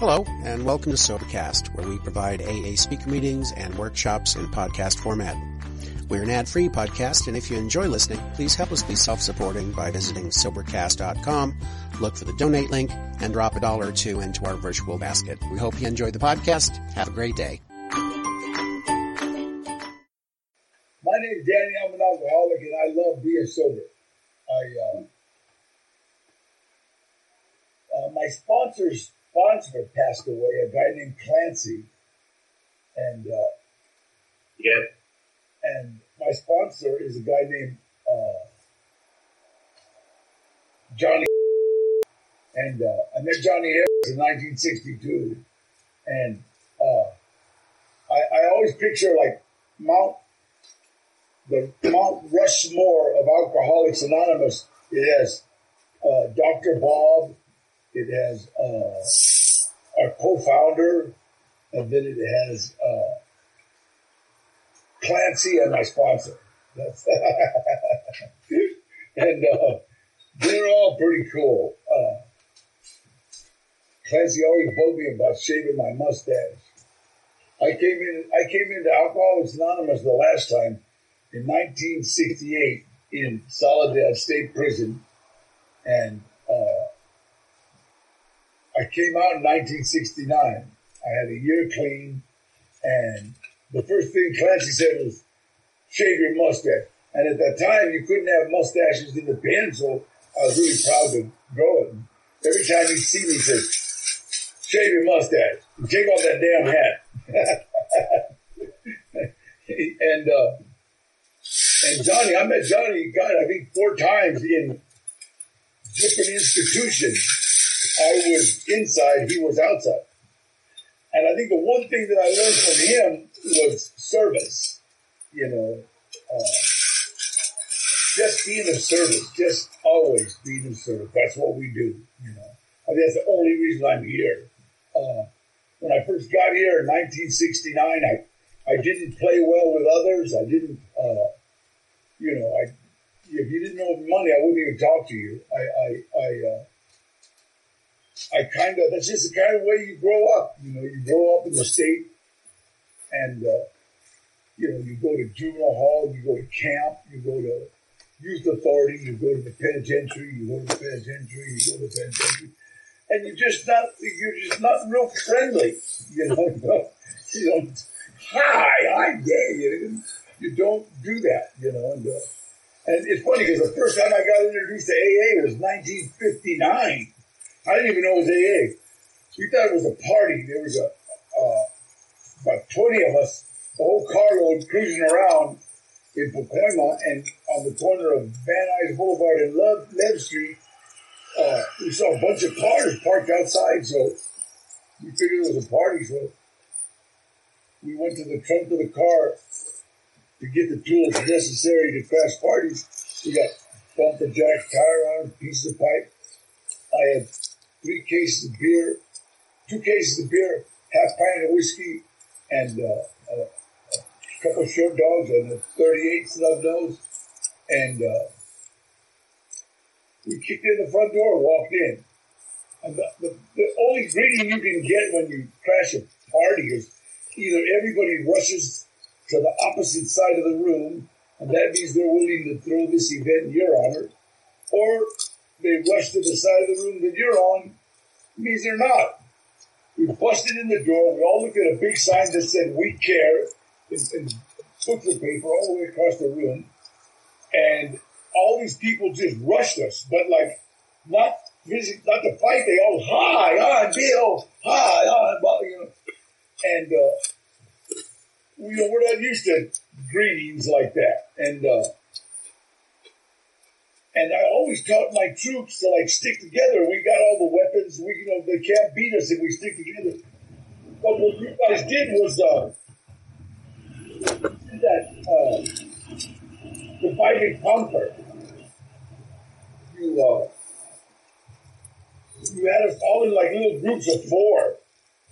Hello, and welcome to Sobercast, where we provide AA speaker meetings and workshops in podcast format. We're an ad-free podcast, and if you enjoy listening, please help us be self-supporting by visiting Sobercast.com, look for the donate link, and drop a dollar or two into our virtual basket. We hope you enjoy the podcast. Have a great day. My name is Danny. I'm an alcoholic, and I love being sober. I, uh, uh, my sponsors sponsor passed away, a guy named Clancy. And, uh, yeah. And my sponsor is a guy named, uh, Johnny. And, uh, I met Johnny in 1962. And, uh, I, I always picture like Mount, the Mount Rushmore of Alcoholics Anonymous. It has, uh, Dr. Bob, it has uh, our co-founder, and then it has uh, Clancy and my sponsor. and uh, they're all pretty cool. Uh, Clancy always bugged me about shaving my mustache. I came in. I came into Alcoholics Anonymous the last time in 1968 in Soledad State Prison, and I came out in 1969. I had a year clean, and the first thing Clancy said was, shave your mustache. And at that time, you couldn't have mustaches in the pen, so I was really proud to grow it. Every time he'd see me, he said, shave your mustache. Take off that damn hat. and, uh, and Johnny, I met Johnny, God, I think four times in different institutions I was inside, he was outside. And I think the one thing that I learned from him was service. You know, uh, just being of service, just always being of service. That's what we do. You know, I think that's the only reason I'm here. Uh, when I first got here in 1969, I I didn't play well with others. I didn't, uh, you know, I if you didn't know money, I wouldn't even talk to you. I I, I uh, I kind of, that's just the kind of way you grow up. You know, you grow up in the state and, uh, you know, you go to juvenile hall, you go to camp, you go to youth authority, you go to the penitentiary, you go to the penitentiary, you go to the penitentiary. And you're just not, you're just not real friendly. You know, you don't, hi, I'm gay. You, you don't do that, you know, and, uh, and it's funny because the first time I got introduced to AA was 1959. I didn't even know it was AA. We thought it was a party. There was a uh, about twenty of us, a whole carload cruising around in Pacoima, and on the corner of Van Nuys Boulevard and Love, Lev Street, uh, we saw a bunch of cars parked outside. So we figured it was a party. So we went to the trunk of the car to get the tools necessary to crash parties. We got bumper jack, tire iron, piece of pipe. I had three cases of beer, two cases of beer, half pint of whiskey, and uh, a, couple of short dogs and a 38 snub nose. And uh, we kicked in the front door walked in. And the, the, the only greeting you can get when you crash a party is either everybody rushes to the opposite side of the room, and that means they're willing to throw this event in your honor, or they rush to the side of the room that you're on, means they're not. We busted in the door. We all looked at a big sign that said "We care" in, in booklet paper all the way across the room, and all these people just rushed us, but like not visit, not to fight. They all hi, hi, Bill, hi, hi, you know, and uh, we, you know, we're not used to greetings like that, and. Uh, and I always taught my troops to like stick together. We got all the weapons. We, you know, they can't beat us if we stick together. But what you guys did was, uh, that, uh, divide and conquer. You, uh, you had us all in like little groups of four,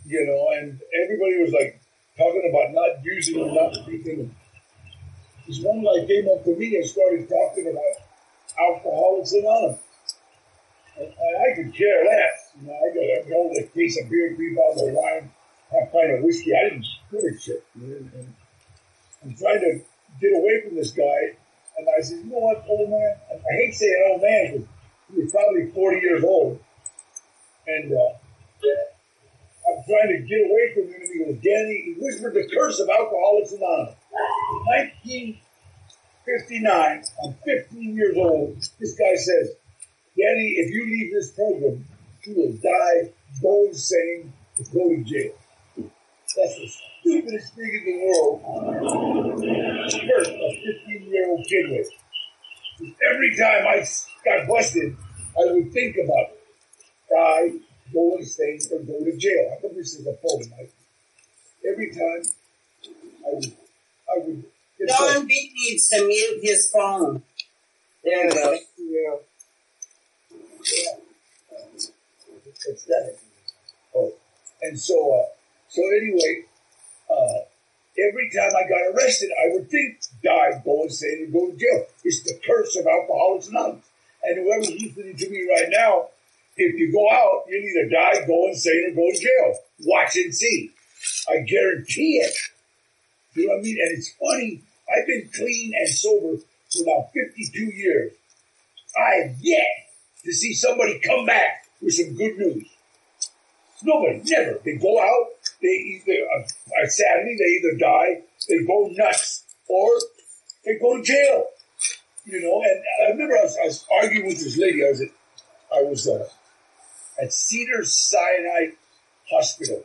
you know, and everybody was like talking about not using and not speaking. This one guy came up to me and started talking about Alcoholics Anonymous. I, I could care less. You know, I got a a case of beer, three bottles of wine, half pint of whiskey. I didn't give a shit. And I'm trying to get away from this guy, and I said, you know what, old man? I hate saying old man because he was probably 40 years old. And uh, I'm trying to get away from him, and he goes, Danny, he whispered the curse of Alcoholics Anonymous. 1959, I'm 15 years old. This guy says, Daddy, if you leave this program, you will die bone sane to go to jail. That's the stupidest thing in the world. First, a 15 year old kid with. Every time I got busted, I would think about it. Die, go insane, or go to jail. How come this is a phone, Mike? Every time I would, I would. Don B needs to mute his phone. There you go. Yeah. yeah. It's that. Oh, and so, uh, so anyway, uh, every time I got arrested, I would think, die, go insane, and go to jail. It's the curse of Alcoholics Anonymous. And whoever's listening to me right now, if you go out, you'll either die, go insane, or go to jail. Watch and see. I guarantee it. You know what I mean? And it's funny. I've been clean and sober for now 52 years. I have yet to see somebody come back with some good news. Nobody, never. They go out, they either, uh, sadly, they either die, they go nuts, or they go to jail. You know, and I remember I was, I was arguing with this lady. I was at, I was uh, at Cedar Sinai Hospital,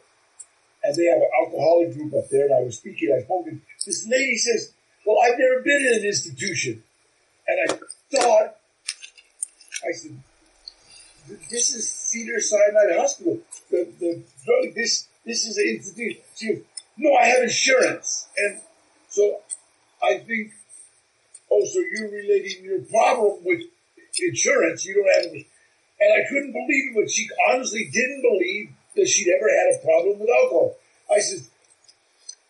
and they have an alcoholic group up there. And I was speaking. I spoke. This lady says, "Well, I've never been in an institution," and I thought, I said, "This is Cedar Sinai Hospital. The the drug. This this is an institution." She goes, "No, I have insurance," and so I think oh, so you're relating your problem with insurance. You don't have any. And I couldn't believe it, but she honestly didn't believe that she'd ever had a problem with alcohol. I said,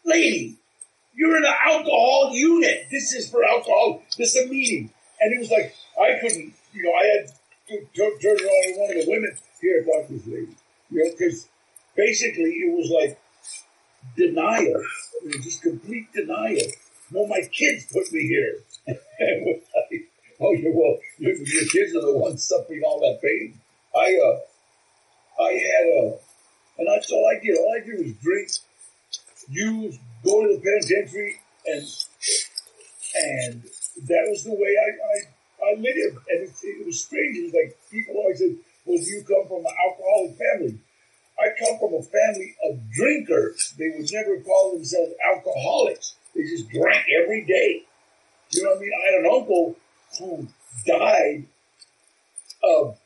lady, you're in an alcohol unit. This is for alcohol. This is a meeting. And it was like, I couldn't, you know, I had to, turn around to one of the women here, to this lady. You know, because basically it was like denial. It was just complete denial. No, my kids put me here. oh, you're well. Your, your kids are the ones suffering all that pain. I, uh, I had a, uh, and that's all I did. All I did was drink, use, go to the penitentiary, and and that was the way I I, I lived. And it, it was strange. It was like people always said, "Well, do you come from an alcoholic family?" I come from a family of drinkers. They would never call themselves alcoholics. They just drank every day. You know what I mean? I had an uncle who died of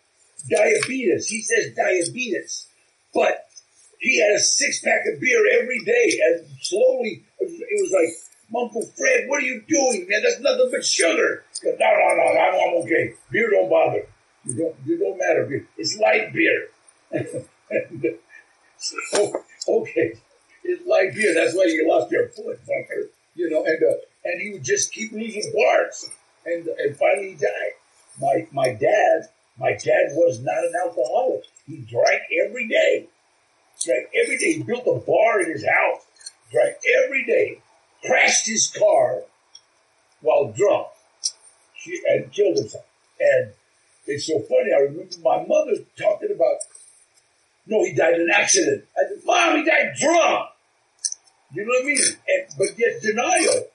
diabetes. He says diabetes, but he had a six pack of beer every day, and slowly it was like, Uncle Fred, what are you doing, man? That's nothing but sugar. Goes, no, no, no, I'm, I'm okay. Beer don't bother. You don't, you don't matter. It's light beer. so, okay, it's light beer. That's why you lost your foot, fucker. You know, and uh, and he would just keep losing parts. And, and finally he died. My, my dad, my dad was not an alcoholic. He drank every day. Drank every day. He built a bar in his house. Drank every day. Crashed his car while drunk. and killed himself. And it's so funny. I remember my mother talking about, no, he died in an accident. I said, Mom, he died drunk. You know what I mean? And, but yet denial.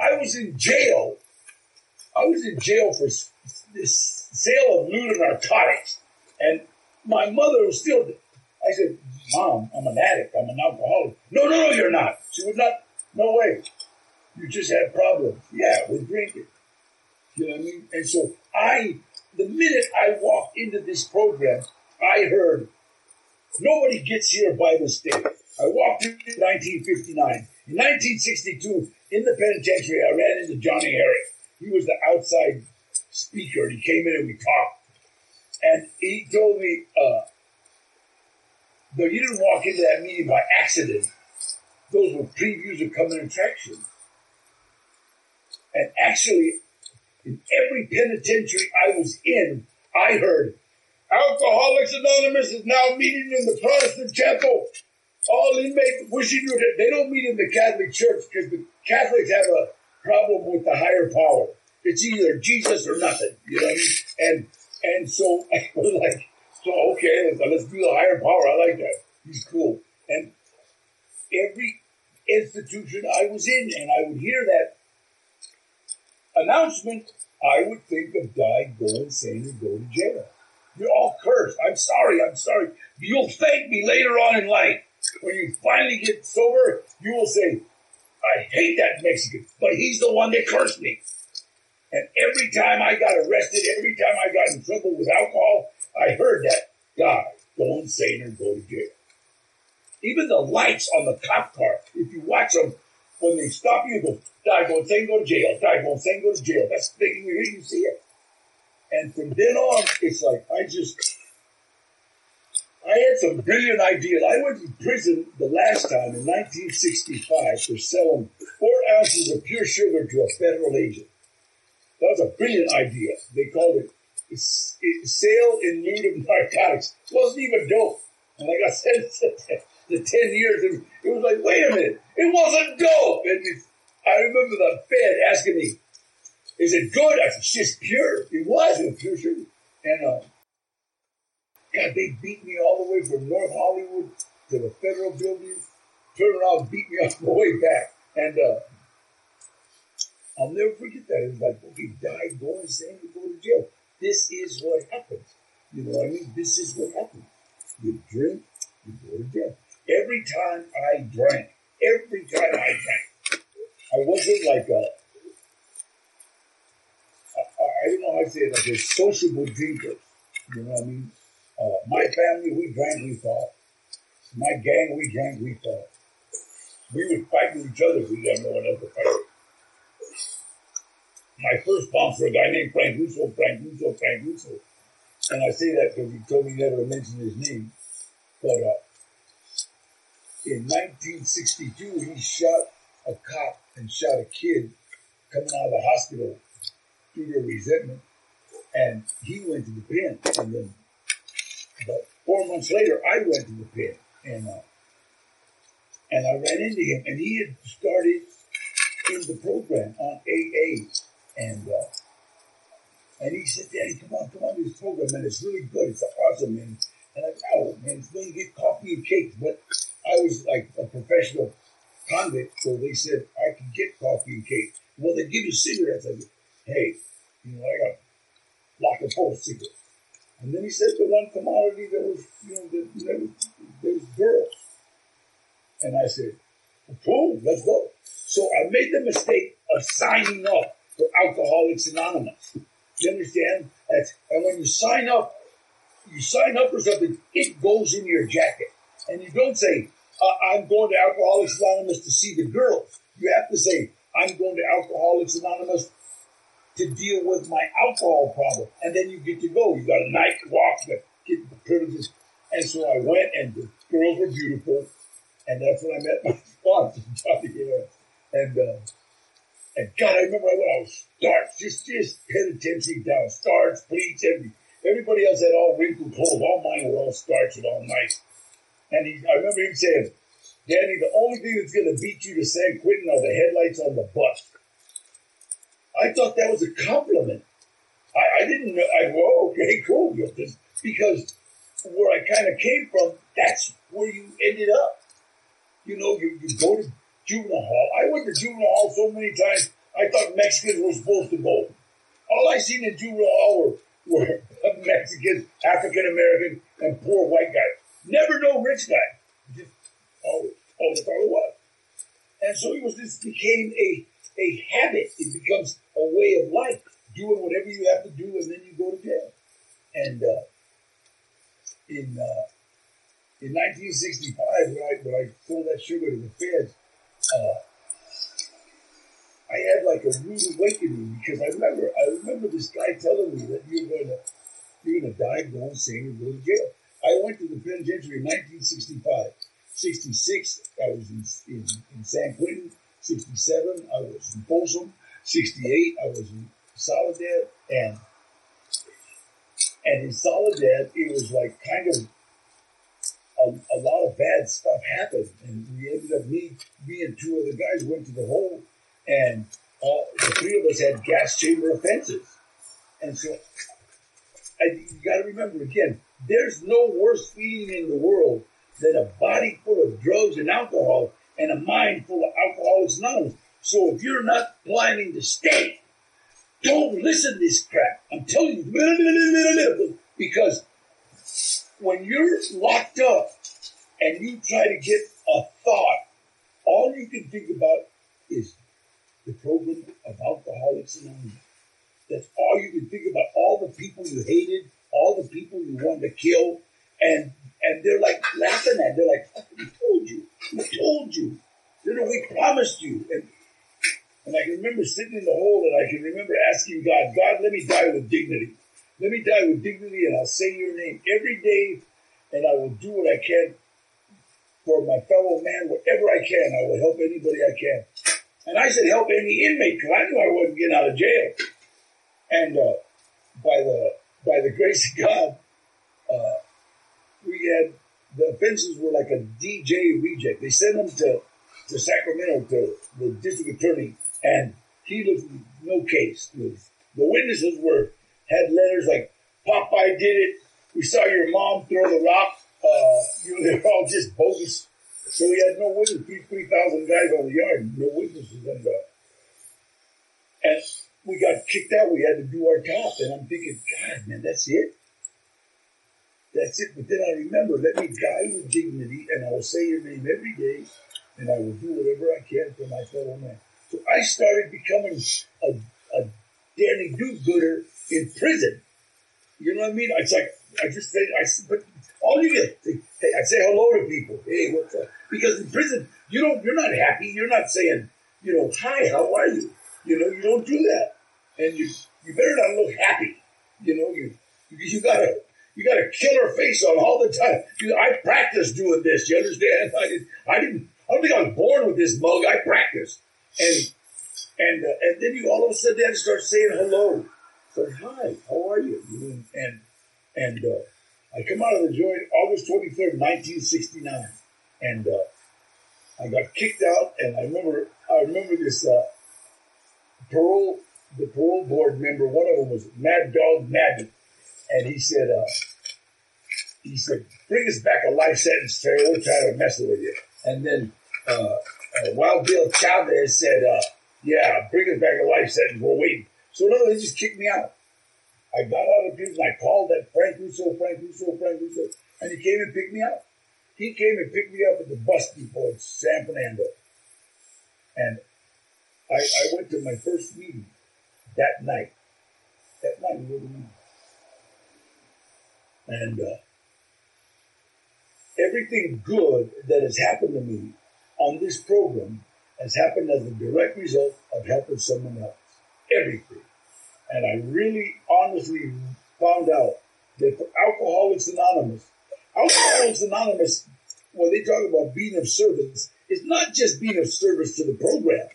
I was in jail. I was in jail for this sale of lewd narcotics. And my mother was still, I said, Mom, I'm an addict. I'm an alcoholic. No, no, no, you're not. She would not, no way. You just had problems. Yeah, with drinking. You know what I mean? And so I, the minute I walked into this program, I heard, nobody gets here by mistake. I walked in 1959. In 1962, in the penitentiary, I ran into Johnny Herrick. He was the outside speaker. And he came in and we talked. And he told me, uh, though you didn't walk into that meeting by accident, those were previews of coming attractions. And actually, in every penitentiary I was in, I heard Alcoholics Anonymous is now meeting in the Protestant chapel. All inmates wishing you they don't meet in the Catholic Church because the Catholics have a problem with the higher power. It's either Jesus or nothing, you know what I mean? And, and so I was like, Oh, so okay, let's, let's do the higher power. I like that. He's cool. And every institution I was in and I would hear that announcement, I would think of die, go insane, and go to jail. You're all cursed. I'm sorry, I'm sorry. You'll thank me later on in life. When you finally get sober, you will say, I hate that Mexican, but he's the one that cursed me. And every time I got arrested, every time I got in trouble with alcohol, I heard that, guy go insane or go to jail. Even the lights on the cop car, if you watch them, when they stop you, go, die, go insane, go to jail, die, go insane, go to jail. That's the thing you hear, you see it. And from then on, it's like, I just, I had some brilliant ideas. I went to prison the last time in 1965 for selling four ounces of pure sugar to a federal agent. That was a brilliant idea. They called it sale in lieu of narcotics. It wasn't even dope. And like I said, the 10 years, it, it was like, wait a minute, it wasn't dope. And I remember the Fed asking me, is it good? I said, it's pure. It was, it was pure sugar. And, uh, God, they beat me all the way from North Hollywood to the federal building, turned around, beat me all the way back. And uh, I'll never forget that. It was like, okay, die, go you go to jail. This is what happens. You know what I mean? This is what happens. You drink, you go to jail. Every time I drank, every time I drank, I wasn't like a, I, I don't know how to say it, like a sociable drinker. You know what I mean? Uh, my family, we drank, we fought. My gang, we drank, we fought. We would fight with each other if we didn't know to fight. My first sponsor, a guy named Frank Russo, Frank Russo, Frank Russo. And I say that because he told me never to mention his name. But uh, in 1962, he shot a cop and shot a kid coming out of the hospital due to resentment. And he went to the pen. And then but four months later, I went to the pen. and uh, and I ran into him, and he had started in the program on AA, and uh, and he said, "Daddy, come on, come on to this program, man. It's really good. It's awesome, man." And I said, "Oh, man, it's going to get coffee and cakes." But I was like a professional convict, so they said I could get coffee and cakes. Well, they give you cigarettes. I said, "Hey, you know, I got lock of cigarettes." And then he said the one commodity that was, you know, that never, there was girls. And I said, cool, let's go. So I made the mistake of signing up for Alcoholics Anonymous. You understand? That's, and when you sign up, you sign up for something, it goes in your jacket. And you don't say, uh, I'm going to Alcoholics Anonymous to see the girls. You have to say, I'm going to Alcoholics Anonymous to deal with my alcohol problem. And then you get to go. You got a night walk, you get the privileges. And so I went and the girls were beautiful. And that's when I met my sponsor, Johnny Harris. And, uh, and God, I remember I went out starts, just, just penitentiary down, starts, pleats, every, everybody else had all wrinkled clothes. All mine were all starched and all nice. And he, I remember him saying, Danny, the only thing that's going to beat you to San Quentin are the headlights on the bus. I thought that was a compliment. I, I didn't know. I well, okay, cool, because where I kind of came from, that's where you ended up. You know, you, you go to juvenile hall. I went to juvenile hall so many times. I thought Mexicans were supposed to go. All I seen in juvenile hall were, were Mexicans, African American, and poor white guys. Never no rich guy. Just always, always thought it was. And so it was. This became a a habit. It becomes a way of life, doing whatever you have to do, and then you go to jail. And uh, in uh, in 1965, when I when I sold that sugar to the feds, uh, I had like a rude awakening because I remember I remember this guy telling me that you're going to you're going to die, go insane, and go to jail. I went to the penitentiary in 1965. 66, I was in, in, in San Quentin. 67, I was in Folsom. 68, I was in Soledad. And, And in Soledad, it was like kind of a, a lot of bad stuff happened, and we ended up me, me and two other guys went to the hole, and all the three of us had gas chamber offenses, and so I, you got to remember again, there's no worse feeling in the world than a body full of drugs and alcohol and a mind full of alcoholics anonymous. So if you're not planning to stay, don't listen to this crap. I'm telling you, because when you're locked up and you try to get a thought, all you can think about is the program of Alcoholics Anonymous. That's all you can think about. All the people you hated, all the people you wanted to kill, and and they're like laughing at. They're like, "We told you, we told you, you know, we promised you." And and I can remember sitting in the hole, and I can remember asking God, "God, let me die with dignity. Let me die with dignity, and I'll say Your name every day, and I will do what I can for my fellow man, whatever I can. I will help anybody I can." And I said, "Help any inmate," because I knew I wasn't getting out of jail. And uh, by the by the grace of God, uh, we had the offenses were like a DJ reject. They sent them to to Sacramento to the district attorney, and he looked no case. The witnesses were had letters like Popeye did it. We saw your mom throw the rock. Uh, you know, they're all just bogus. So we had no witnesses. Three thousand guys on the yard, no witnesses, and uh, and we got kicked out. We had to do our top. And I'm thinking, God, man, that's it? That's it. But then I remember, let me die with dignity and I will say your name every day and I will do whatever I can for my fellow man. So I started becoming a, a Danny do-gooder in prison. You know what I mean? It's like, I just say, I, but all you get, hey, I say hello to people. Hey, what's up? Because in prison, you don't, you're not happy. You're not saying, you know, hi, how are you? You know, you don't do that, and you you better not look happy. You know, you you gotta you got a killer face on all the time. You I practiced doing this. You understand? I didn't. I didn't. I don't think I was born with this mug. I practiced, and and uh, and then you all of a sudden start saying hello. So hi, how are you? And and uh, I come out of the joint August twenty third, nineteen sixty nine, and uh, I got kicked out. And I remember I remember this. Uh, parole, the parole board member, one of them was Mad Dog Madden, and he said, uh, he said, bring us back a life sentence, Terry. We're trying to mess with you. And then uh, uh, Wild Bill Chavez said, uh, yeah, bring us back a life sentence. We're waiting. So no, they just kicked me out. I got out of prison. I called that Frank Russo, Frank Russo, Frank Russo, and he came and picked me up. He came and picked me up at the bus depot in San Fernando. And I, I went to my first meeting that night. That night we were meeting. And uh, everything good that has happened to me on this program has happened as a direct result of helping someone else. Everything. And I really honestly found out that for Alcoholics Anonymous, Alcoholics Anonymous, when they talk about being of service, it's not just being of service to the program.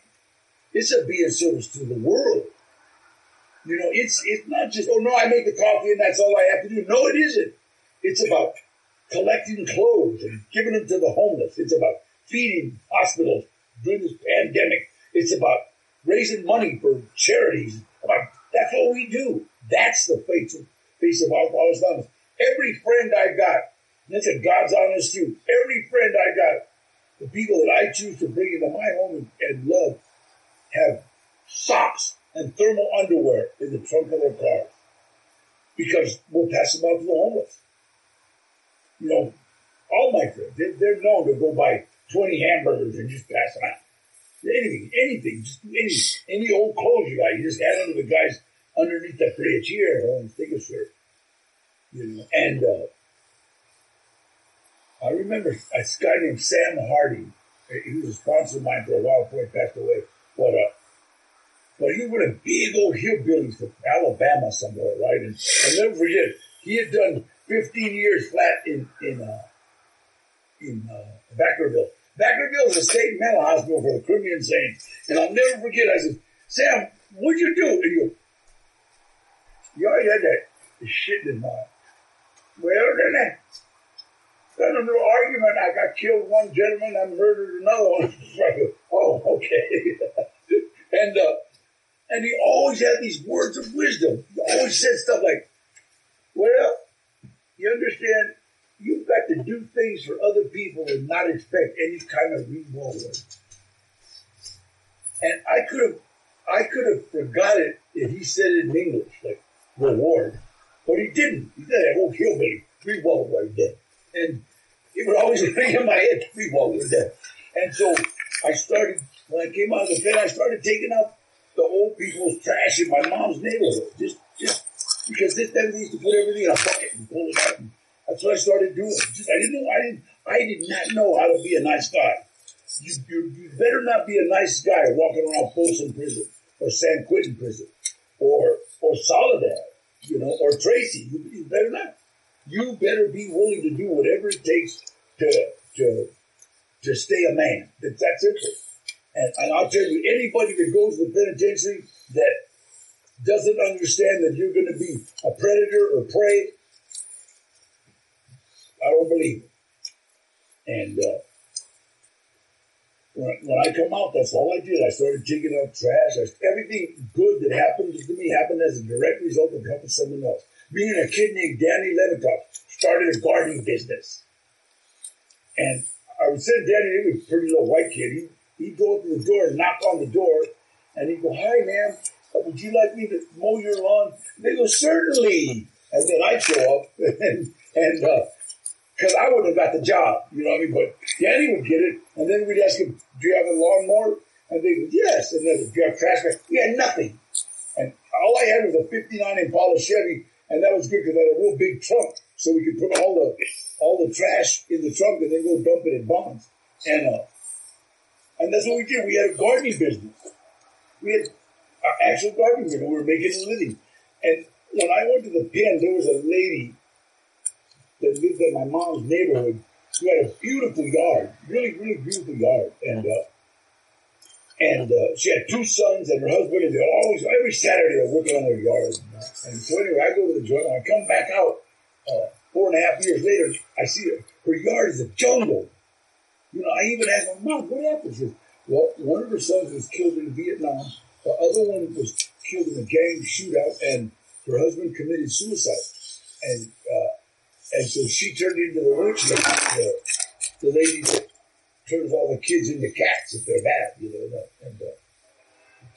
It's a being of service to the world. You know, it's it's not just, oh no, I make the coffee and that's all I have to do. No, it isn't. It's about collecting clothes and giving them to the homeless. It's about feeding hospitals during this pandemic. It's about raising money for charities. About, that's what we do. That's the face of, face of Alcoholics Anonymous. Every friend I got, that's a God's honest truth. Every friend I got, the people that I choose to bring into my home and, and love, have socks and thermal underwear in the trunk of their car because we'll pass them out to the homeless. You know, all my friends, they're, they're known to go buy 20 hamburgers and just pass them out. Anything, anything, just any, any old clothes you got, you just hand them to the guys underneath the bridge here, a shirt. You know, and, uh, I remember a guy named Sam Hardy. He was a sponsor of mine for a while before he passed away. But uh, but he was a big old hillbilly from Alabama somewhere, right? And I'll never forget, he had done 15 years flat in in uh, in uh. Vacaville is a state mental hospital for the criminally insane. And I'll never forget, I said, Sam, what'd you do? And he goes, that the shit in my. Well, then got a little argument. I got killed one gentleman. I murdered another one. oh, okay. and uh, and he always had these words of wisdom. He always said stuff like, "Well, you understand." You've got to do things for other people and not expect any kind of reward. And I could have, I could have forgot it if he said it in English, like reward, but he didn't. He said that whole hillbilly, reward right there, and it would always ring in my head, reward right there. And so I started when I came out of the pen, I started taking out the old people's trash in my mom's neighborhood, just just because this then used to put everything in a bucket and pull it out. And that's what I started doing. Just, I didn't know. I didn't. I did not know how to be a nice guy. You, you, you better not be a nice guy walking around Folsom Prison or San Quentin Prison or or Soledad, you know, or Tracy. You, you better not. You better be willing to do whatever it takes to to to stay a man. That's that simple. And, and I'll tell you, anybody that goes to the penitentiary that doesn't understand that you're going to be a predator or prey, I don't believe it. And uh, when, when I come out, that's all I did. I started digging up trash. I, everything good that happened to me happened as a direct result of helping someone else. Me and a kid named Danny Levitov started a gardening business. And I would say Danny, he was a pretty little white kid. He, he'd go up to the door knock on the door, and he'd go, "Hi, ma'am, uh, would you like me to mow your lawn?" They go, "Certainly." And then I'd show up, and and because I wouldn't have got the job, you know what I mean. But Danny would get it, and then we'd ask him, "Do you have a lawnmower?" And they go, "Yes." And then, "Do you have trash bag?" We had nothing, and all I had was a '59 Impala Chevy, and that was good because I had a real big trunk, so we could put all the all the trash in the trunk and then go dump it in Bonds. And uh, and that's what we did. We had a gardening business. We had actual gardening business. We were making a living. And when I went to the pen, there was a lady that lived in my mom's neighborhood who had a beautiful yard, really, really beautiful yard. And uh, and uh, she had two sons and her husband, and they always, every Saturday, they're working on their yard. And so anyway, I go to the joint, and I come back out uh, four and a half years later, I see her, her yard is a jungle. You know, I even asked my mom, what happened? She said, well, one of her sons was killed in Vietnam. The other one was killed in a gang shootout, and her husband committed suicide. And uh, and so she turned into the witch, the, the lady that turns all the kids into cats if they're bad, you know. And, uh,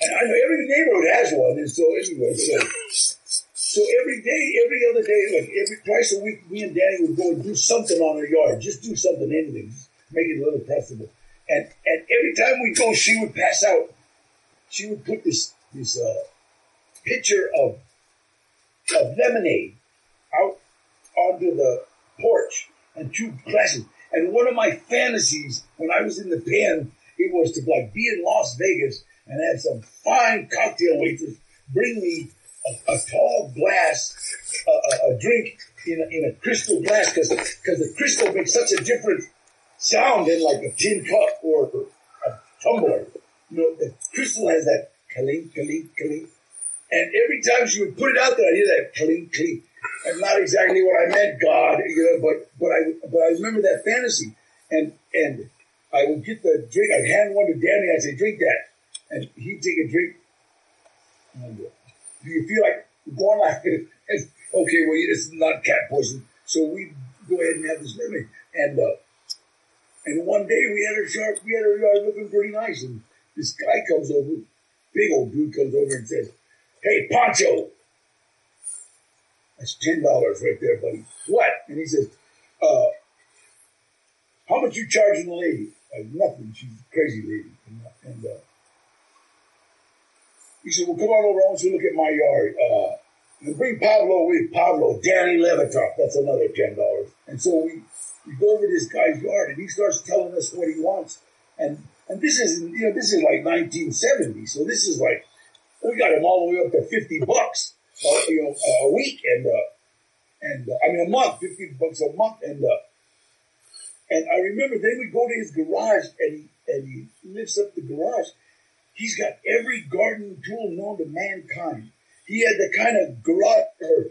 and I know every neighborhood has one, and so anyway, so so every day, every other day, like every twice a week, me and Danny would go and do something on our yard, just do something, anything, just make it a little pressable. And and every time we go, she would pass out. She would put this this uh, pitcher of of lemonade out onto the porch and two glasses. And one of my fantasies when I was in the pen, it was to like be in Las Vegas and have some fine cocktail waitress bring me a, a tall glass, a, a, drink in a, in a crystal glass because because the crystal makes such a different sound than like a tin cup or a tumbler. You know, the crystal has that clink, clink, clink. And every time she would put it out there, I'd hear that clink, clink. And not exactly what I meant, God, you know, but, but I, but I remember that fantasy. And, and I would get the drink, I'd hand one to Danny, I'd say, drink that. And he'd take a drink. And, uh, do you feel like going like okay, well, it's not cat poison. So we go ahead and have this lemon. And, uh, and one day we had our sharp, we had our yard looking pretty nice. And this guy comes over, big old dude comes over and says, Hey, Pancho. That's $10 right there, buddy. What? And he says, uh, how much you charging the lady? Like, nothing. She's a crazy lady. And, and uh, he said, well, come on over. I want you to look at my yard. Uh, and bring Pablo with Pablo, Danny Levitov. That's another $10. And so we, we go over this guy's yard and he starts telling us what he wants. And, and this is, you know, this is like 1970. So this is like, we got him all the way up to 50 bucks, uh, you know, a week. And, uh, and, uh, I mean, a month, 15 bucks a month. And, uh, and I remember then we go to his garage and he, and he lifts up the garage He's got every gardening tool known to mankind. He had the kind of garage, or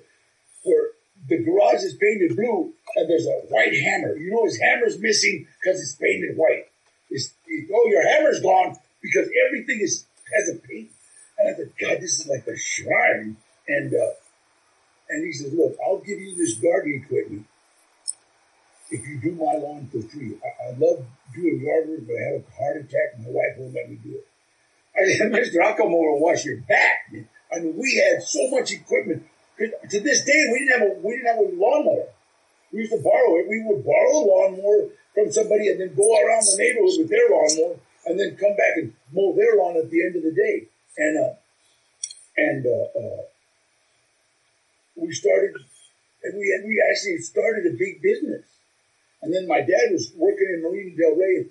where the garage is painted blue, and there's a white hammer. You know his hammer's missing because it's painted white. It's, it, oh, your hammer's gone because everything is has a paint. And I thought, God, this is like a shrine. And uh, and he says, look, I'll give you this gardening equipment if you do my lawn for free. I, I love doing yard work, but I have a heart attack. My wife won't let me do it. I said, Mister, I'll come over and wash your back. Man. I mean, we had so much equipment. To this day, we didn't have a we didn't have a lawnmower. We used to borrow it. We would borrow a lawnmower from somebody and then go around the neighborhood with their lawnmower and then come back and mow their lawn at the end of the day. And uh, and uh, uh, we started, and we we actually started a big business. And then my dad was working in Marina Del Rey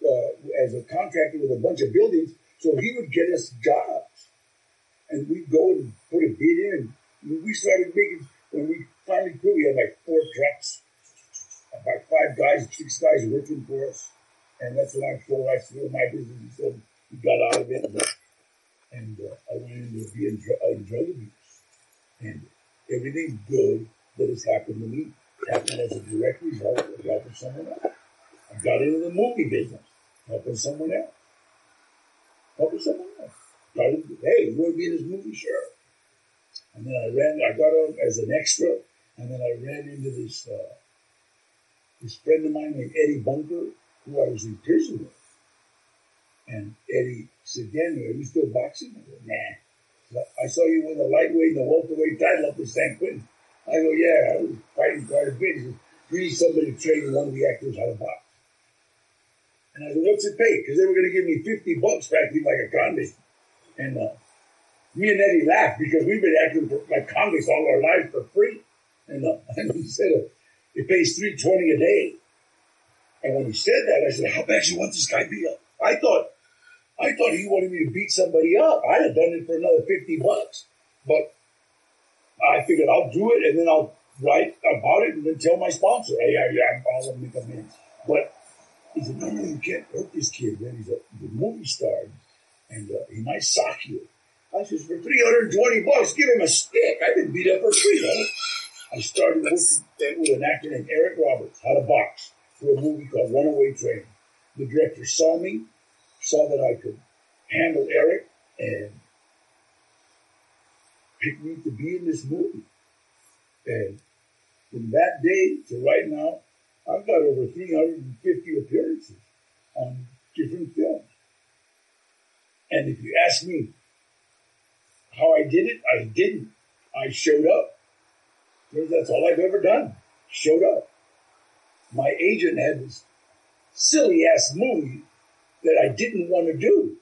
uh, as a contractor with a bunch of buildings, so he would get us jobs, and we'd go and put a bid in. And we started making when we finally quit. We had like four trucks, about five guys, six guys working for us, and that's when I told I sold my business and we got out of it, and uh, I went into being uh, drug abuse, and everything good that has happened to me happened as a direct result of helping someone else. I got into the movie business, helping someone else. Helping someone else. Started, hey, you want to be in this movie? Sure. And then I ran, I got on as an extra, and then I ran into this, uh, this friend of mine named Eddie Bunker, who I was in prison with. And Eddie said, Daniel, are you still boxing? I said, nah. I saw you win the lightweight and the welterweight title up in San Quentin. I go, yeah, I was fighting quite a bit. He says, we need somebody to train one of the actors how to box. And I said, what's it pay? Because they were going to give me 50 bucks practically like a convict. And uh, me and Eddie laughed because we've been acting like convicts all our lives for free. And, uh, and he said, uh, it pays 320 a day. And when he said that, I said, how bad you want this guy to be? I thought I thought he wanted me to beat somebody up. I'd have done it for another 50 bucks. But I figured I'll do it and then I'll write about it and then tell my sponsor, hey, I, yeah, I'll make amends. But he said, no, no, you can't hurt this kid, man. He's a, he's a movie star and uh, he might sock you. I said, for 320 bucks, give him a stick. I've been beat up for free, huh? I started working with an actor named Eric Roberts, how to box, for a movie called Runaway Train. The director saw me saw that I could handle Eric and picked me to be in this movie. And from that day to right now, I've got over 350 appearances on different films. And if you ask me how I did it, I didn't. I showed up. That's all I've ever done. Showed up. My agent had this silly ass movie that I didn't want to do.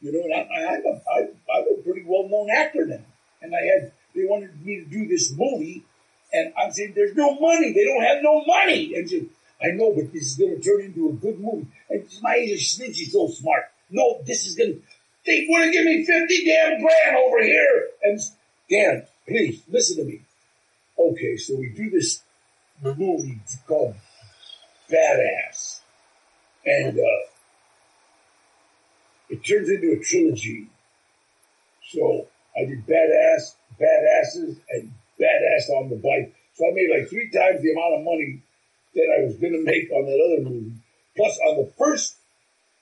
You know, and I, I'm, a, I, I'm a pretty well known actor now. And I had, they wanted me to do this movie. And I'm saying, there's no money. They don't have no money. And she, I know, but this is going to turn into a good movie. And my agent, she's so smart. No, this is going to, they want to give me 50 damn grand over here. And Dan, please listen to me. Okay, so we do this movie called Badass. And, uh, it turns into a trilogy. So I did Badass, Badasses, and Badass on the Bike. So I made like three times the amount of money that I was going to make on that other movie. Plus, on the first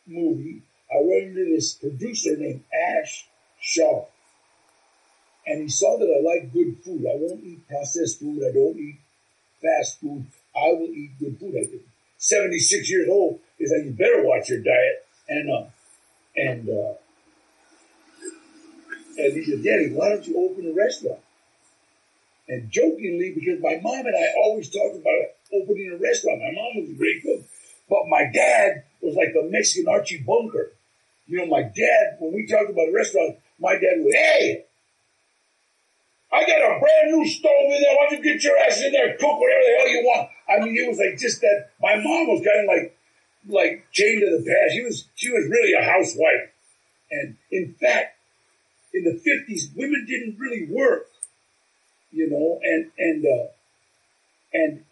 movie, I ran into this producer named Ash Shah. And he saw that I like good food. I won't eat processed food. I don't eat fast food. I will eat good food. I did. 76 years old is like, you better watch your diet. And uh, and uh, and he said, Daddy, why don't you open a restaurant? And jokingly, because my mom and I always talked about opening a restaurant. My mom was a great cook, but my dad was like the Mexican Archie Bunker. You know, my dad, when we talked about a restaurant, my dad would, hey, I got a brand new stove in there. Why don't you get your ass in there, cook whatever the hell you want? I mean, it was like just that. My mom was kind of like like chained to the past. She was she was really a housewife, and in fact, in the fifties, women didn't really work, you know, and and uh, and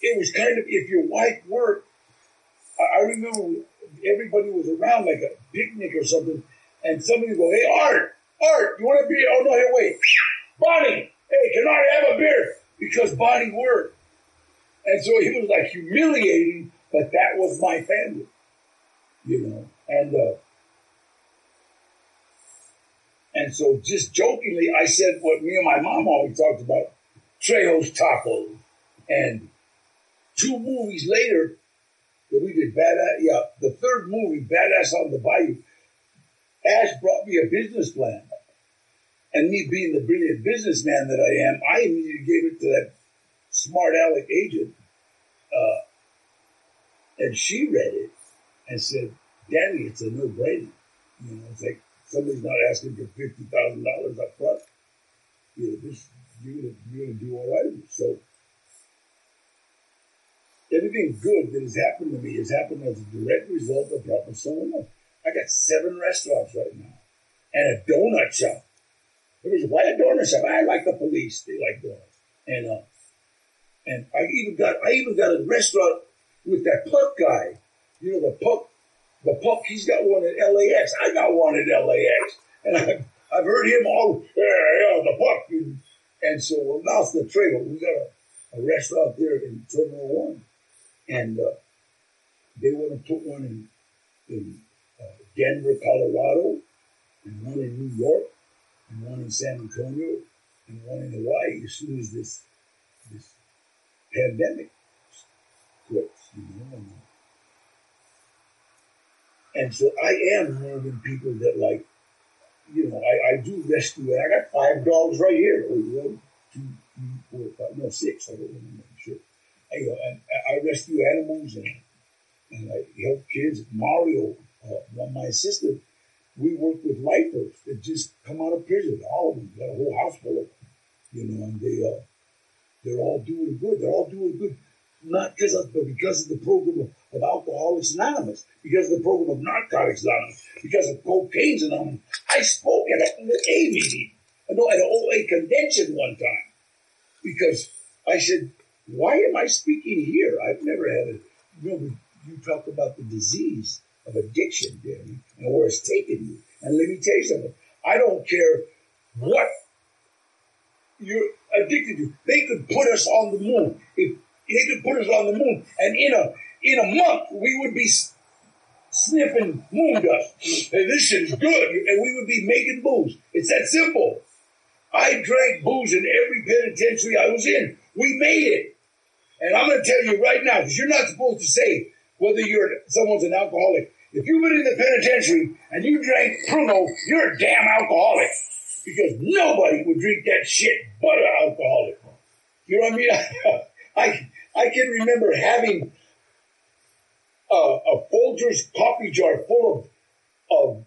it was kind of if your wife worked. I, I remember everybody was around like a picnic or something, and somebody would go, "Hey, Art, Art, you want to be? Oh no, here, wait, Bonnie, hey, can I have a beer?" because Bonnie worked. And so it was like humiliating, but that was my family, you know. And uh, and so just jokingly, I said what me and my mom always talked about, Trejo's Tacos. And two movies later, that we did Badass, yeah, the third movie, Badass on the Bayou, Ash brought me a business plan. And me being the brilliant businessman that I am, I immediately gave it to that smart aleck agent. Uh, and she read it and said, Daddy, it's a no-brainer. You know, it's like somebody's not asking for fifty thousand dollars up front. You know, this you're gonna you're gonna do all right. So everything good that has happened to me has happened as a direct result of helping someone else. I got seven restaurants right now and a donut shop. Everybody's why a donut shop? I like the police. They like donuts. And uh, and I even got I even got a restaurant with that puck guy. You know the puck the puck. He's got one at LAX. I got one at LAX, and I've, I've heard him all yeah, yeah the puck. And, and so well, now's the trail. We got a, a restaurant there in Terminal One, and uh, they want to put one in in uh, Denver, Colorado, and one in New York, and one in San Antonio, and one in Hawaii as soon as this this pandemic quits, you know. And, and so I am one of the people that like, you know, I, I do rescue. I got five dogs right here. One, two, three, four, five, no, six. I don't remember. Sure. I, you know, and I rescue animals and, and I help kids. Mario, uh, my assistant, we work with lifers that just come out of prison. All of them, got a whole house full of them, you know, and they, uh, they're all doing good. They're all doing good not because of, but because of the program of, Alcoholics Anonymous, because of the program of Narcotics Anonymous, because of Cocaine's Anonymous. I spoke at an OA meeting, no, at an OA convention one time, because I said, why am I speaking here? I've never had a, you know, you talk about the disease of addiction, Danny, and where it's taken you. And let me tell you something. I don't care what you're addicted to. They could put us on the moon. If they could put us on the moon, and in a in a month we would be sniffing moon dust. And this shit is good, and we would be making booze. It's that simple. I drank booze in every penitentiary I was in. We made it, and I'm going to tell you right now because you're not supposed to say whether you're someone's an alcoholic. If you've been in the penitentiary and you drank Pruno, you're a damn alcoholic because nobody would drink that shit but an alcoholic. You know what I mean? I I can remember having a, a Folgers coffee jar full of,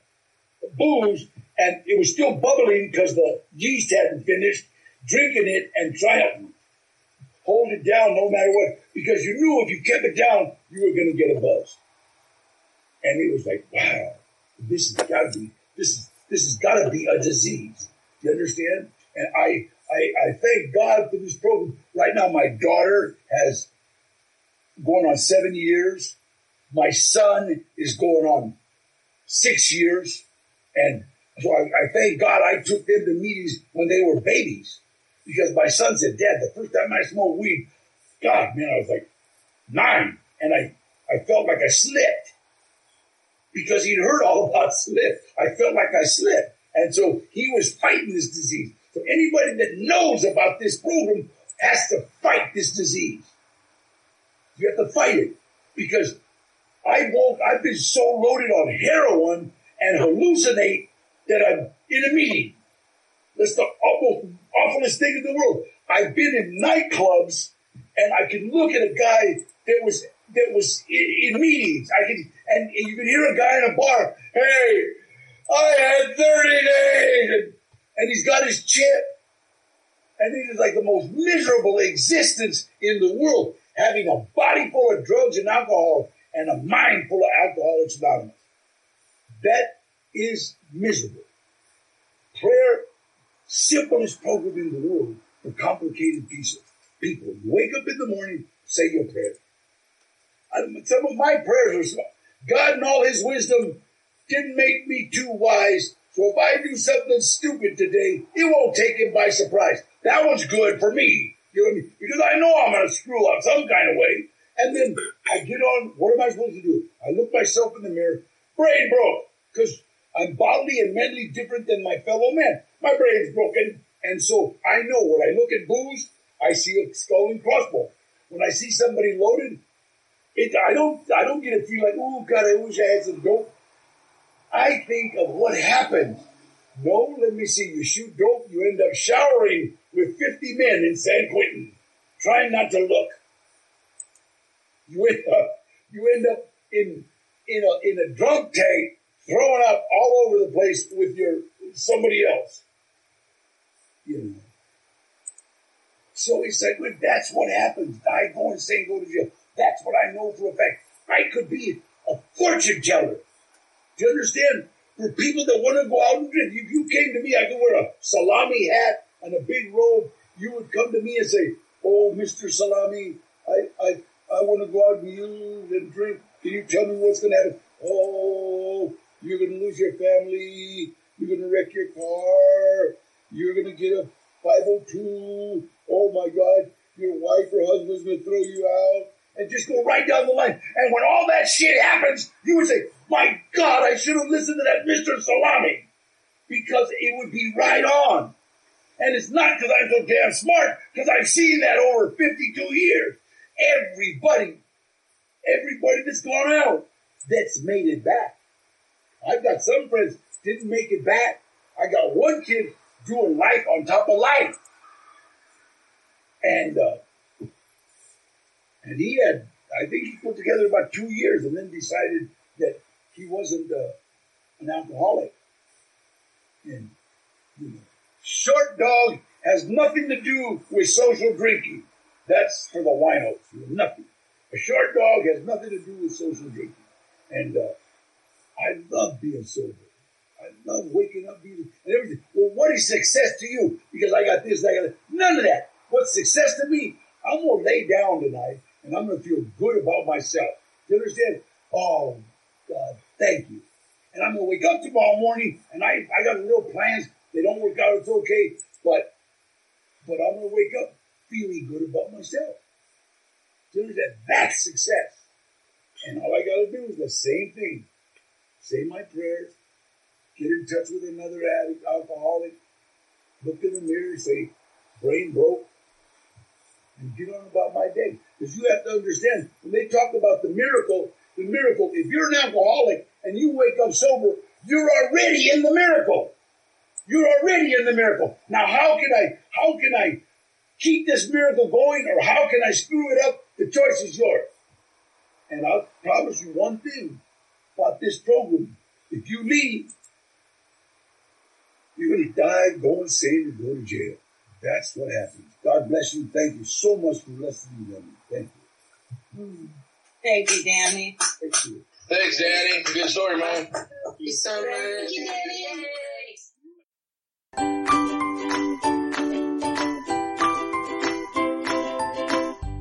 of booze, and it was still bubbling because the yeast hadn't finished, drinking it and trying to hold it down no matter what, because you knew if you kept it down, you were going to get a buzz. And it was like, wow, this has got to be, this is, this has got to be a disease. You understand? And I, I, I thank God for this program. Right now, my daughter has going on seven years. My son is going on six years. And so I, I thank God I took them to meetings when they were babies. Because my son said, Dad, the first time I smoked weed, God, man, I was like nine. And I, I felt like I slipped. Because he'd heard all about slip. I felt like I slipped. And so he was fighting this disease. So anybody that knows about this program has to fight this disease. You have to fight it because I won't, I've been so loaded on heroin and hallucinate that I'm in a meeting. That's the awful, awfulest thing in the world. I've been in nightclubs and I can look at a guy that was that was in, in meetings. I can and you can hear a guy in a bar. Hey, I had thirty days, and, and he's got his chip, and it is like the most miserable existence in the world having a body full of drugs and alcohol and a mind full of alcoholics anonymous. That is miserable. Prayer, simplest program in the world for complicated pieces. People wake up in the morning, say your prayer. Some of my prayers are small. God in all his wisdom didn't make me too wise. So if I do something stupid today, it won't take him by surprise. That one's good for me. You know what I mean? Because I know I'm going to screw up some kind of way. And then I get on, what am I supposed to do? I look myself in the mirror, brain broke, because I'm bodily and mentally different than my fellow men. My brain's broken, and so I know when I look at booze, I see a skull and crossbones. When I see somebody loaded, it, I don't, I don't get a feel like, oh God, I wish I had some dope. I think of what happened. No, let me see. You shoot dope, you end up showering with 50 men in San Quentin, trying not to look. You end up, you end up in, in a, in a drunk tank, throwing up all over the place with your, somebody else. You know. So he said, well, that's what happens. Die, go insane, go to jail. That's what I know for a fact. I could be a fortune teller. Do you understand? For people that want to go out and drink, if you came to me, I could wear a salami hat and a big robe. You would come to me and say, "Oh, Mister Salami, I, I, I want to go out with you and drink. Can you tell me what's going to happen? Oh, you're going to lose your family. You're going to wreck your car. You're going to get a 502. Oh my God, your wife or husband's going to throw you out and just go right down the line. And when all that shit happens, you would say, my God, I should have listened to that Mr. Salami because it would be right on. And it's not because I'm so damn smart, because I've seen that over 52 years. Everybody, everybody that's gone out, that's made it back. I've got some friends didn't make it back. I got one kid doing life on top of life. And, uh, and he had, I think he put together about two years and then decided that he wasn't uh, an alcoholic. And, you know, short dog has nothing to do with social drinking. That's for the winos. Nothing. A short dog has nothing to do with social drinking. And uh, I love being sober. I love waking up, being and everything. Well, what is success to you? Because I got this, I got that. None of that. What's success to me? I'm gonna lay down tonight and I'm gonna feel good about myself. Do you understand? Oh God, thank you. And I'm gonna wake up tomorrow morning and I, I got little plans. They don't work out, it's okay. But but I'm gonna wake up feeling good about myself. Do you understand? That's success. And all I gotta do is the same thing. Say my prayers, get in touch with another addict, alcoholic, look in the mirror, say, brain broke, and get on about my day. Because you have to understand, when they talk about the miracle, the miracle, if you're an alcoholic and you wake up sober, you're already in the miracle. You're already in the miracle. Now how can I, how can I keep this miracle going or how can I screw it up? The choice is yours. And I'll promise you one thing about this program. If you leave, you're going to die, go insane, and go to jail. That's what happens. God bless you. Thank you so much for listening to me. Thank you. Hmm. Thank you, Danny. Thank you. Thanks, Danny. Good story, man. Thank you so much.